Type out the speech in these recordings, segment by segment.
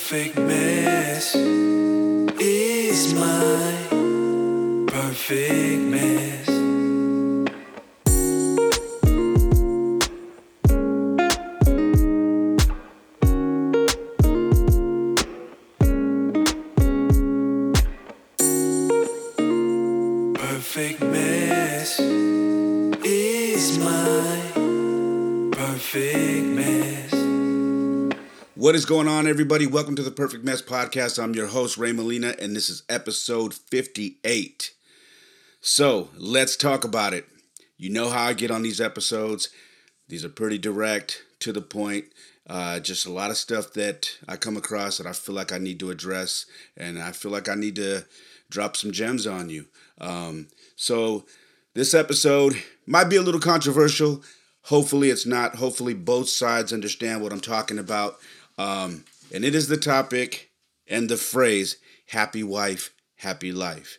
perfect mess is my perfect mess. Everybody? Welcome to the Perfect Mess Podcast. I'm your host, Ray Molina, and this is episode 58. So let's talk about it. You know how I get on these episodes, these are pretty direct, to the point. Uh, just a lot of stuff that I come across that I feel like I need to address, and I feel like I need to drop some gems on you. Um, so this episode might be a little controversial. Hopefully, it's not. Hopefully, both sides understand what I'm talking about. Um, and it is the topic and the phrase happy wife, happy life.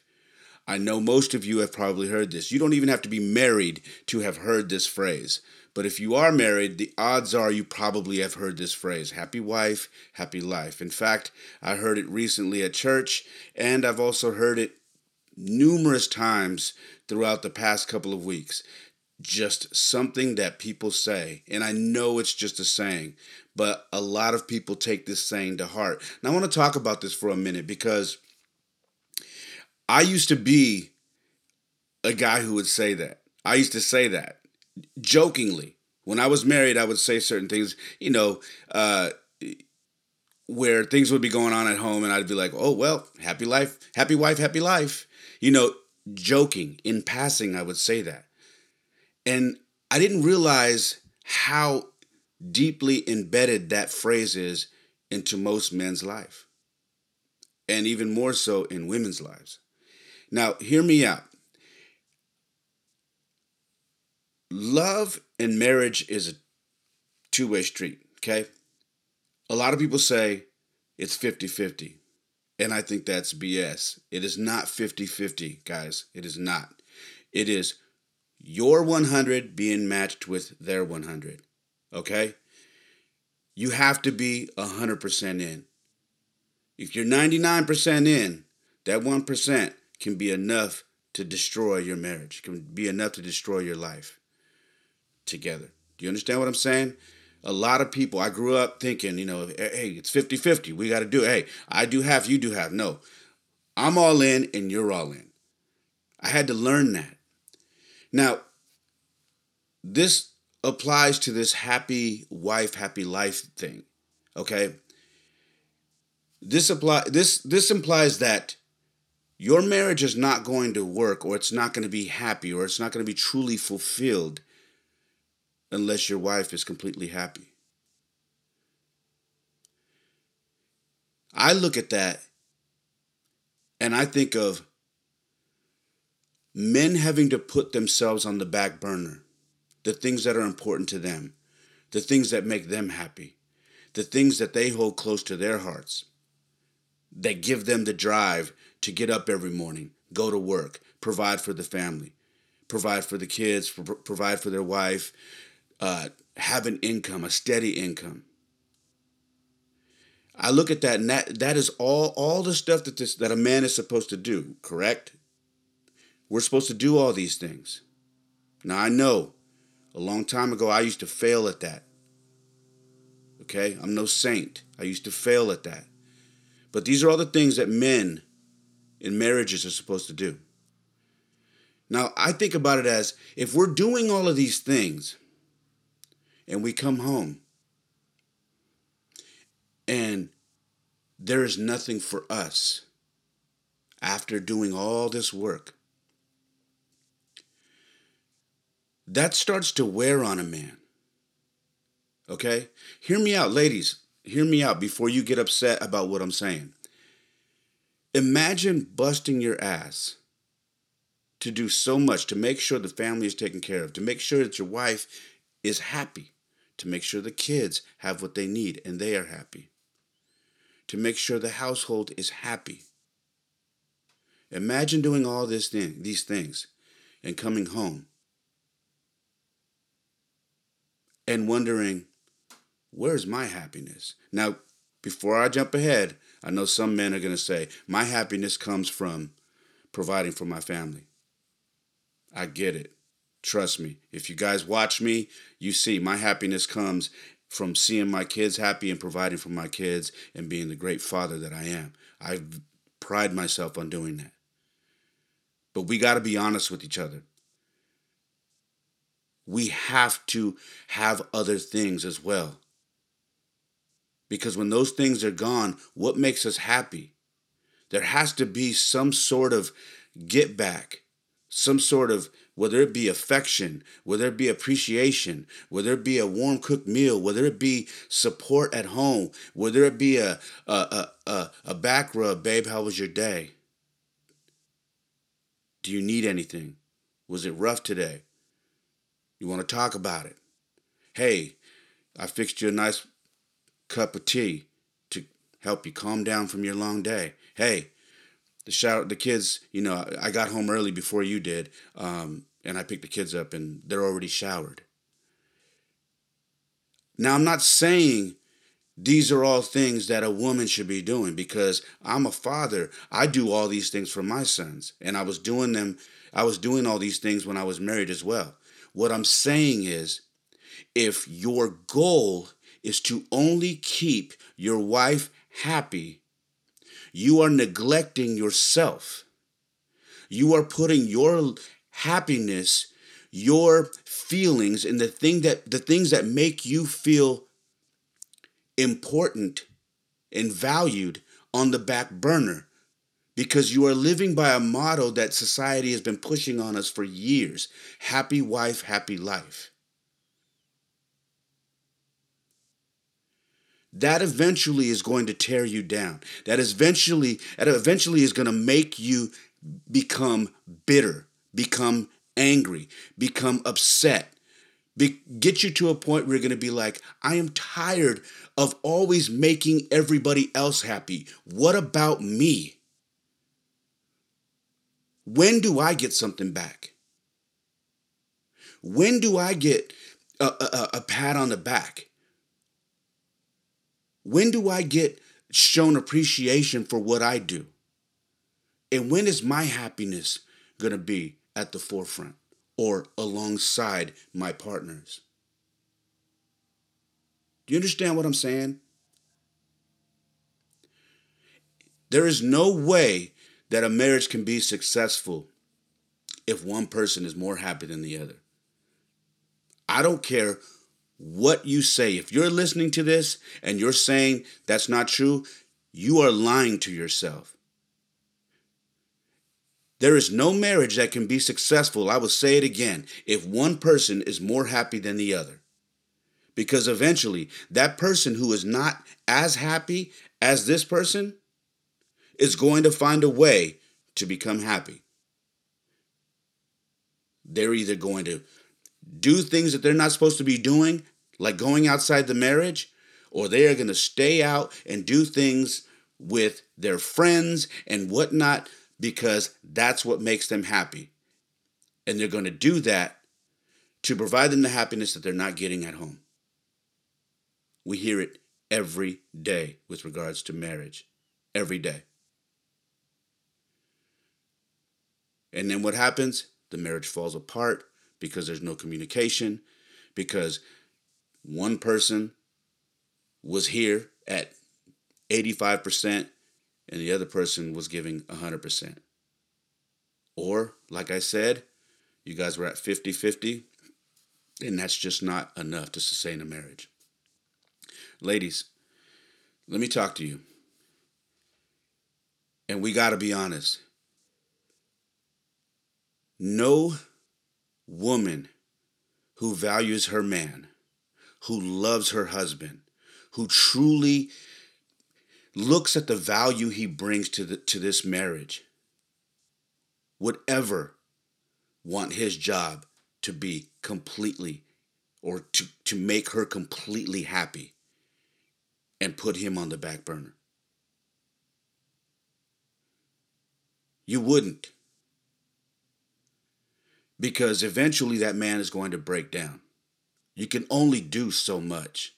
I know most of you have probably heard this. You don't even have to be married to have heard this phrase. But if you are married, the odds are you probably have heard this phrase happy wife, happy life. In fact, I heard it recently at church, and I've also heard it numerous times throughout the past couple of weeks. Just something that people say, and I know it's just a saying, but a lot of people take this saying to heart. Now, I want to talk about this for a minute because I used to be a guy who would say that. I used to say that jokingly. When I was married, I would say certain things, you know, uh, where things would be going on at home, and I'd be like, oh, well, happy life, happy wife, happy life. You know, joking, in passing, I would say that. And I didn't realize how deeply embedded that phrase is into most men's life, and even more so in women's lives. Now, hear me out. Love and marriage is a two way street, okay? A lot of people say it's 50 50, and I think that's BS. It is not 50 50, guys. It is not. It is your 100 being matched with their 100, okay? You have to be 100% in. If you're 99% in, that 1% can be enough to destroy your marriage, can be enough to destroy your life together. Do you understand what I'm saying? A lot of people, I grew up thinking, you know, hey, it's 50 50. We got to do it. Hey, I do half, you do half. No, I'm all in and you're all in. I had to learn that. Now, this applies to this happy wife, happy life thing. Okay? This apply this this implies that your marriage is not going to work or it's not going to be happy or it's not going to be truly fulfilled unless your wife is completely happy. I look at that and I think of men having to put themselves on the back burner, the things that are important to them, the things that make them happy, the things that they hold close to their hearts, that give them the drive to get up every morning, go to work, provide for the family, provide for the kids, provide for their wife, uh, have an income, a steady income. I look at that, and that, that is all all the stuff that this that a man is supposed to do. Correct? We're supposed to do all these things. Now I know, a long time ago I used to fail at that. Okay, I'm no saint. I used to fail at that. But these are all the things that men in marriages are supposed to do. Now, I think about it as if we're doing all of these things and we come home and there is nothing for us after doing all this work, that starts to wear on a man. Okay? Hear me out, ladies. Hear me out before you get upset about what I'm saying. Imagine busting your ass to do so much to make sure the family is taken care of, to make sure that your wife is happy, to make sure the kids have what they need and they are happy, to make sure the household is happy. Imagine doing all this thing, these things and coming home and wondering, where's my happiness? Now, before I jump ahead, I know some men are going to say, my happiness comes from providing for my family. I get it. Trust me. If you guys watch me, you see my happiness comes from seeing my kids happy and providing for my kids and being the great father that I am. I pride myself on doing that. But we got to be honest with each other. We have to have other things as well. Because when those things are gone, what makes us happy? There has to be some sort of get back, some sort of whether it be affection, whether it be appreciation, whether it be a warm cooked meal, whether it be support at home, whether it be a a a, a, a back rub, babe, how was your day? Do you need anything? Was it rough today? You want to talk about it? Hey, I fixed you a nice cup of tea to help you calm down from your long day. Hey, the shower, the kids, you know, I got home early before you did, um, and I picked the kids up, and they're already showered. Now, I'm not saying these are all things that a woman should be doing because I'm a father. I do all these things for my sons, and I was doing them. I was doing all these things when I was married as well. What I'm saying is, if your goal is to only keep your wife happy, you are neglecting yourself. You are putting your happiness, your feelings, and the thing that the things that make you feel important and valued on the back burner because you are living by a motto that society has been pushing on us for years happy wife, happy life. That eventually is going to tear you down. That eventually, that eventually is going to make you become bitter, become angry, become upset, be, get you to a point where you're going to be like, I am tired of always making everybody else happy. What about me? When do I get something back? When do I get a, a, a pat on the back? When do I get shown appreciation for what I do? And when is my happiness going to be at the forefront or alongside my partners? Do you understand what I'm saying? There is no way that a marriage can be successful if one person is more happy than the other. I don't care what you say. If you're listening to this and you're saying that's not true, you are lying to yourself. There is no marriage that can be successful, I will say it again, if one person is more happy than the other. Because eventually, that person who is not as happy as this person is going to find a way to become happy. They're either going to do things that they're not supposed to be doing, like going outside the marriage, or they are going to stay out and do things with their friends and whatnot because that's what makes them happy. And they're going to do that to provide them the happiness that they're not getting at home. We hear it every day with regards to marriage. Every day. And then what happens? The marriage falls apart because there's no communication, because one person was here at 85% and the other person was giving 100%. Or, like I said, you guys were at 50 50, and that's just not enough to sustain a marriage. Ladies, let me talk to you. And we got to be honest no woman who values her man, who loves her husband, who truly looks at the value he brings to the, to this marriage would ever want his job to be completely or to, to make her completely happy and put him on the back burner. You wouldn't because eventually that man is going to break down. You can only do so much.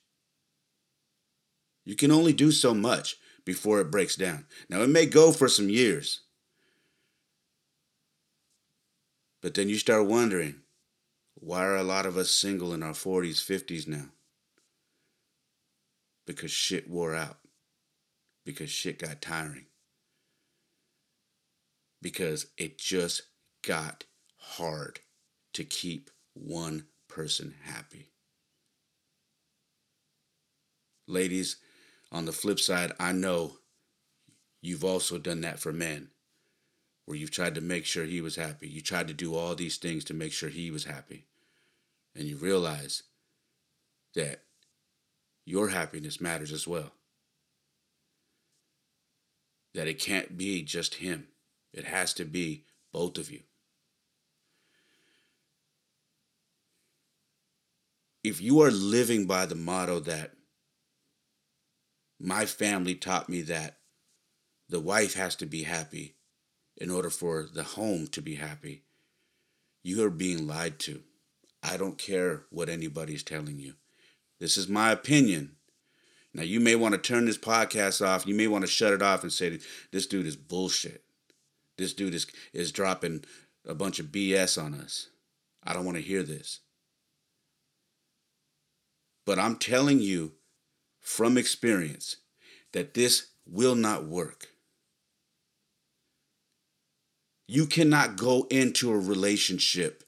You can only do so much before it breaks down. Now, it may go for some years. But then you start wondering why are a lot of us single in our 40s, 50s now? Because shit wore out. Because shit got tiring. Because it just got hard to keep one person happy. Ladies, on the flip side, I know you've also done that for men, where you've tried to make sure he was happy. You tried to do all these things to make sure he was happy. And you realize that your happiness matters as well. That it can't be just him, it has to be both of you. If you are living by the motto that my family taught me that the wife has to be happy in order for the home to be happy. You are being lied to. I don't care what anybody's telling you. This is my opinion. Now, you may want to turn this podcast off. You may want to shut it off and say, this dude is bullshit. This dude is, is dropping a bunch of BS on us. I don't want to hear this. But I'm telling you from experience that this will not work. You cannot go into a relationship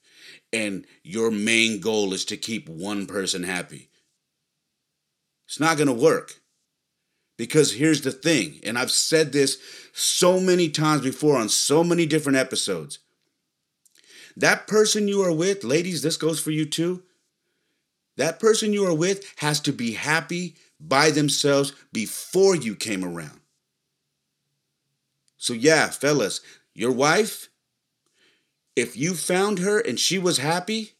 and your main goal is to keep one person happy. It's not going to work. Because here's the thing, and I've said this so many times before on so many different episodes. That person you are with, ladies, this goes for you too. That person you are with has to be happy by themselves before you came around. So, yeah, fellas, your wife, if you found her and she was happy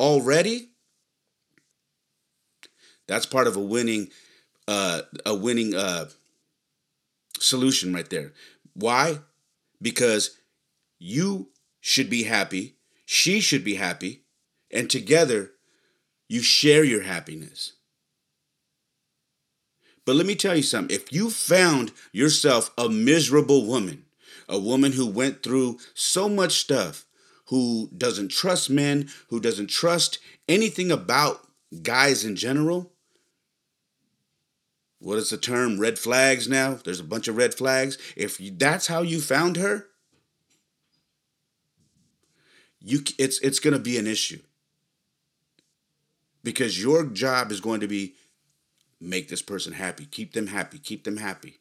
already, that's part of a winning uh a winning uh solution right there. Why? Because you should be happy, she should be happy, and together you share your happiness. But let me tell you something. If you found yourself a miserable woman, a woman who went through so much stuff, who doesn't trust men, who doesn't trust anything about guys in general, what is the term? Red flags now? There's a bunch of red flags. If that's how you found her, you it's it's going to be an issue. Because your job is going to be make this person happy, keep them happy, keep them happy.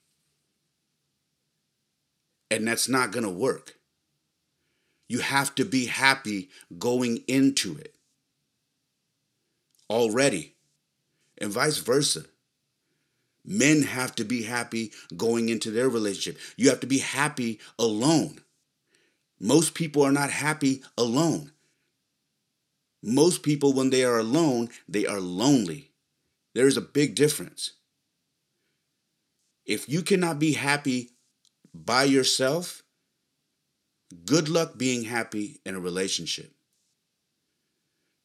And that's not going to work. You have to be happy going into it already, and vice versa. Men have to be happy going into their relationship. You have to be happy alone. Most people are not happy alone. Most people, when they are alone, they are lonely. There is a big difference. If you cannot be happy by yourself, good luck being happy in a relationship.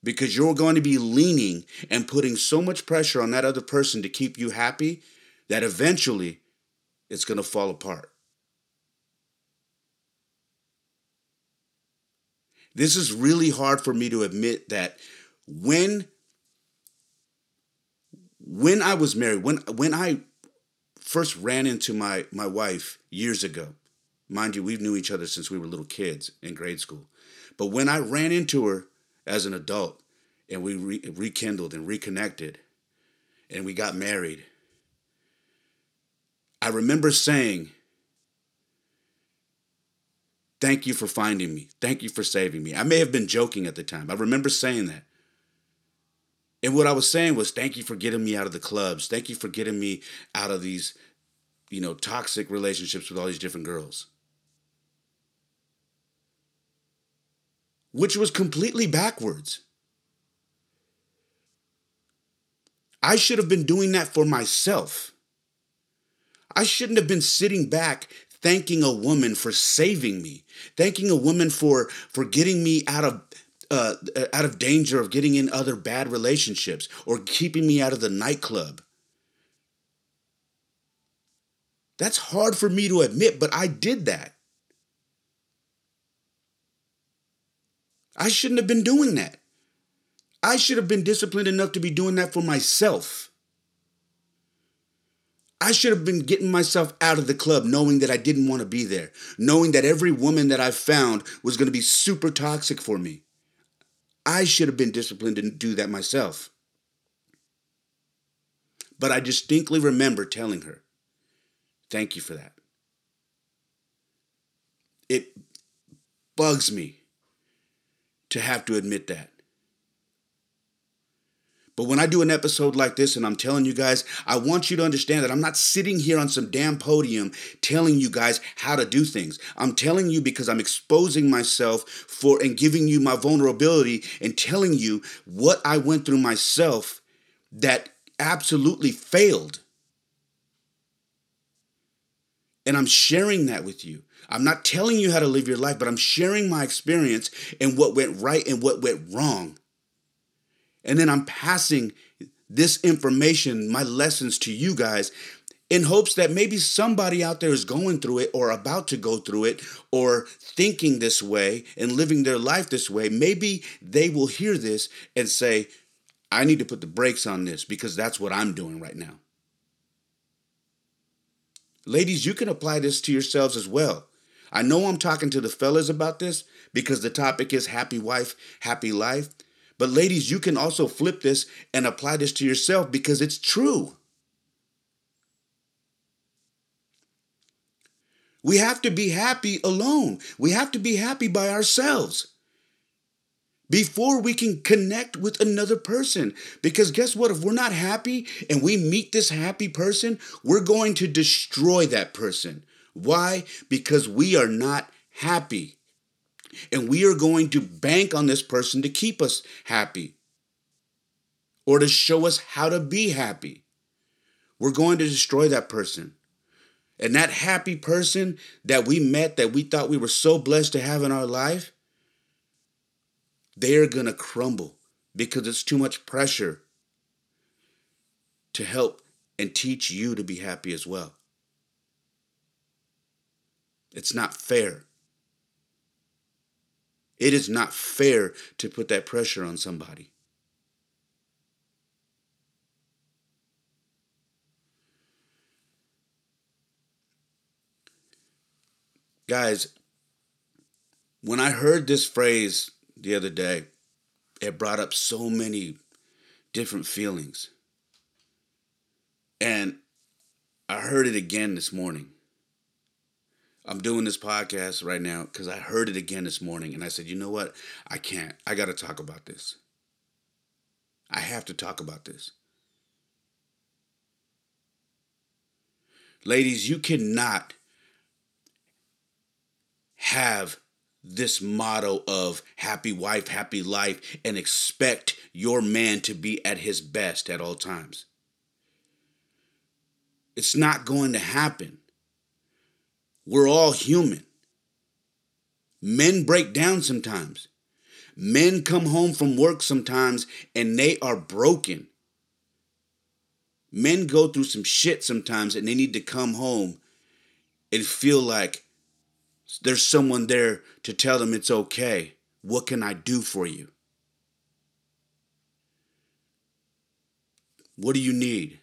Because you're going to be leaning and putting so much pressure on that other person to keep you happy that eventually it's going to fall apart. This is really hard for me to admit that when when I was married, when when I first ran into my my wife years ago, mind you, we've knew each other since we were little kids in grade school. But when I ran into her as an adult and we re- rekindled and reconnected and we got married, I remember saying, Thank you for finding me. Thank you for saving me. I may have been joking at the time. I remember saying that. And what I was saying was, thank you for getting me out of the clubs. Thank you for getting me out of these, you know, toxic relationships with all these different girls. Which was completely backwards. I should have been doing that for myself. I shouldn't have been sitting back thanking a woman for saving me, thanking a woman for for getting me out of uh, out of danger of getting in other bad relationships or keeping me out of the nightclub. That's hard for me to admit, but I did that. I shouldn't have been doing that. I should have been disciplined enough to be doing that for myself. I should have been getting myself out of the club knowing that I didn't want to be there, knowing that every woman that I found was going to be super toxic for me. I should have been disciplined to do that myself. But I distinctly remember telling her, Thank you for that. It bugs me to have to admit that. But when I do an episode like this and I'm telling you guys, I want you to understand that I'm not sitting here on some damn podium telling you guys how to do things. I'm telling you because I'm exposing myself for and giving you my vulnerability and telling you what I went through myself that absolutely failed. And I'm sharing that with you. I'm not telling you how to live your life, but I'm sharing my experience and what went right and what went wrong. And then I'm passing this information, my lessons to you guys in hopes that maybe somebody out there is going through it or about to go through it or thinking this way and living their life this way. Maybe they will hear this and say, I need to put the brakes on this because that's what I'm doing right now. Ladies, you can apply this to yourselves as well. I know I'm talking to the fellas about this because the topic is happy wife, happy life. But ladies, you can also flip this and apply this to yourself because it's true. We have to be happy alone. We have to be happy by ourselves before we can connect with another person. Because guess what? If we're not happy and we meet this happy person, we're going to destroy that person. Why? Because we are not happy. And we are going to bank on this person to keep us happy or to show us how to be happy. We're going to destroy that person. And that happy person that we met, that we thought we were so blessed to have in our life, they're going to crumble because it's too much pressure to help and teach you to be happy as well. It's not fair. It is not fair to put that pressure on somebody. Guys, when I heard this phrase the other day, it brought up so many different feelings. And I heard it again this morning. I'm doing this podcast right now because I heard it again this morning and I said, you know what? I can't. I got to talk about this. I have to talk about this. Ladies, you cannot have this motto of happy wife, happy life, and expect your man to be at his best at all times. It's not going to happen. We're all human. Men break down sometimes. Men come home from work sometimes and they are broken. Men go through some shit sometimes and they need to come home and feel like there's someone there to tell them it's okay. What can I do for you? What do you need?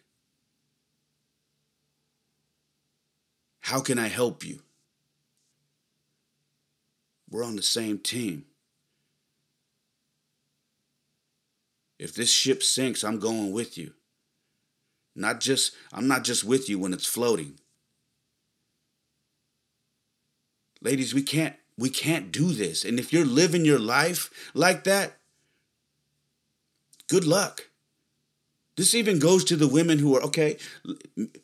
How can I help you? We're on the same team. If this ship sinks, I'm going with you. Not just I'm not just with you when it's floating. Ladies, we can't we can't do this. And if you're living your life like that, good luck. This even goes to the women who are okay.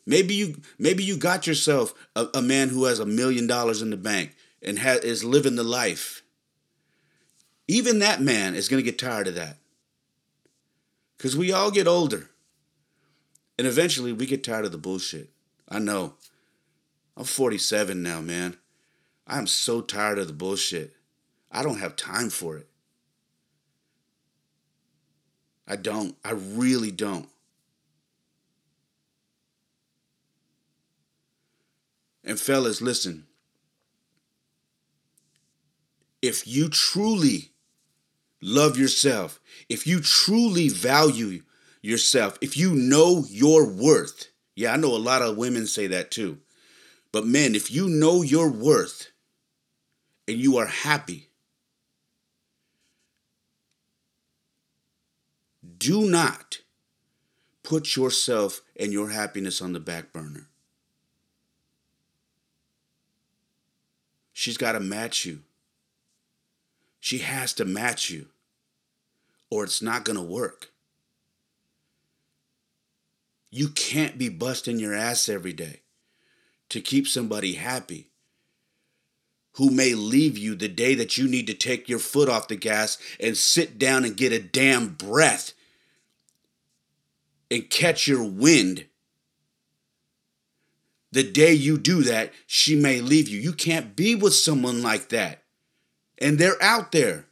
Maybe you maybe you got yourself a, a man who has a million dollars in the bank and ha- is living the life. Even that man is going to get tired of that. Because we all get older. And eventually we get tired of the bullshit. I know. I'm 47 now, man. I'm so tired of the bullshit. I don't have time for it. I don't. I really don't. And fellas, listen. If you truly love yourself, if you truly value yourself, if you know your worth, yeah, I know a lot of women say that too. But men, if you know your worth and you are happy, do not put yourself and your happiness on the back burner. She's got to match you. She has to match you, or it's not going to work. You can't be busting your ass every day to keep somebody happy who may leave you the day that you need to take your foot off the gas and sit down and get a damn breath and catch your wind. The day you do that, she may leave you. You can't be with someone like that. And they're out there.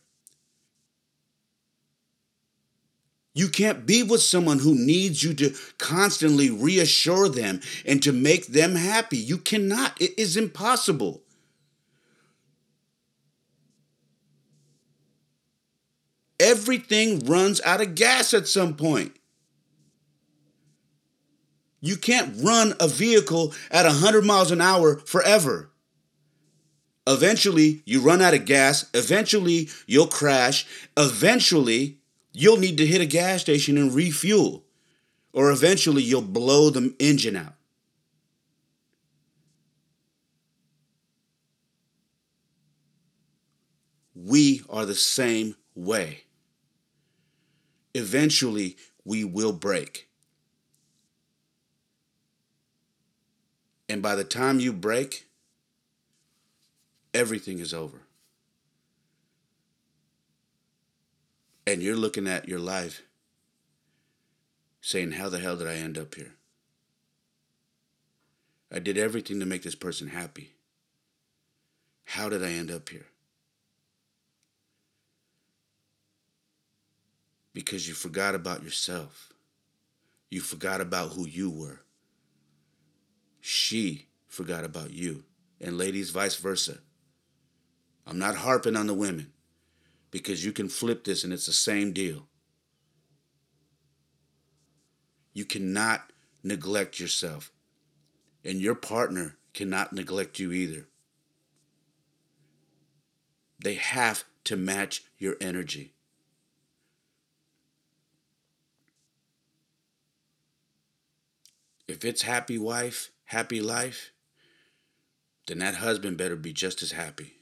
You can't be with someone who needs you to constantly reassure them and to make them happy. You cannot. It is impossible. Everything runs out of gas at some point. You can't run a vehicle at 100 miles an hour forever. Eventually, you run out of gas. Eventually, you'll crash. Eventually, you'll need to hit a gas station and refuel. Or eventually, you'll blow the engine out. We are the same way. Eventually, we will break. And by the time you break, everything is over. And you're looking at your life saying, How the hell did I end up here? I did everything to make this person happy. How did I end up here? Because you forgot about yourself. You forgot about who you were. She forgot about you. And ladies, vice versa. I'm not harping on the women because you can flip this and it's the same deal. You cannot neglect yourself, and your partner cannot neglect you either. They have to match your energy. If it's happy wife, happy life, then that husband better be just as happy.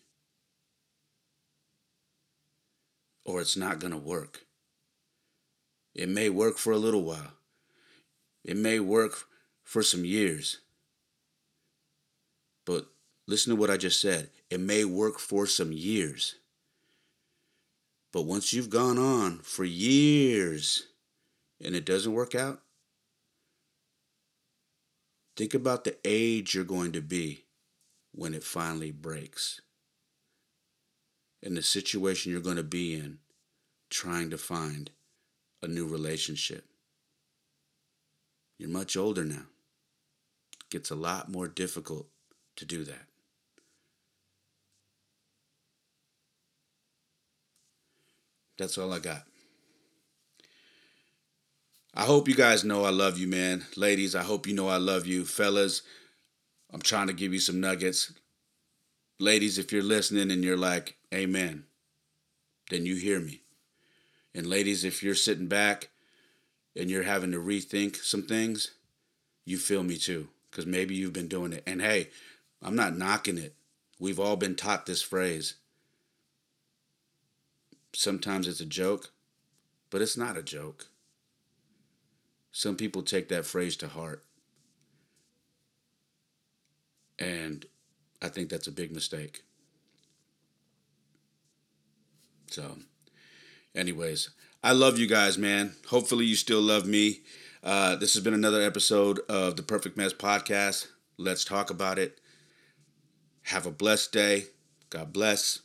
Or it's not going to work. It may work for a little while, it may work for some years. But listen to what I just said. It may work for some years. But once you've gone on for years and it doesn't work out, Think about the age you're going to be when it finally breaks. And the situation you're going to be in trying to find a new relationship. You're much older now. It gets a lot more difficult to do that. That's all I got. I hope you guys know I love you, man. Ladies, I hope you know I love you. Fellas, I'm trying to give you some nuggets. Ladies, if you're listening and you're like, Amen, then you hear me. And ladies, if you're sitting back and you're having to rethink some things, you feel me too. Because maybe you've been doing it. And hey, I'm not knocking it. We've all been taught this phrase. Sometimes it's a joke, but it's not a joke. Some people take that phrase to heart. And I think that's a big mistake. So, anyways, I love you guys, man. Hopefully, you still love me. Uh, this has been another episode of the Perfect Mess Podcast. Let's talk about it. Have a blessed day. God bless.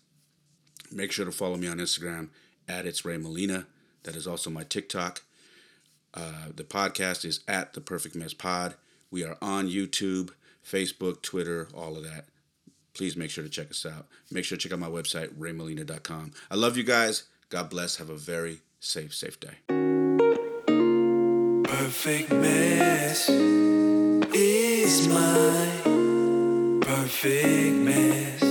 Make sure to follow me on Instagram at It's Ray Molina. That is also my TikTok. Uh, the podcast is at the Perfect Mess Pod. We are on YouTube, Facebook, Twitter, all of that. Please make sure to check us out. Make sure to check out my website, raymolina.com. I love you guys. God bless. Have a very safe, safe day. Perfect mess is my perfect mess.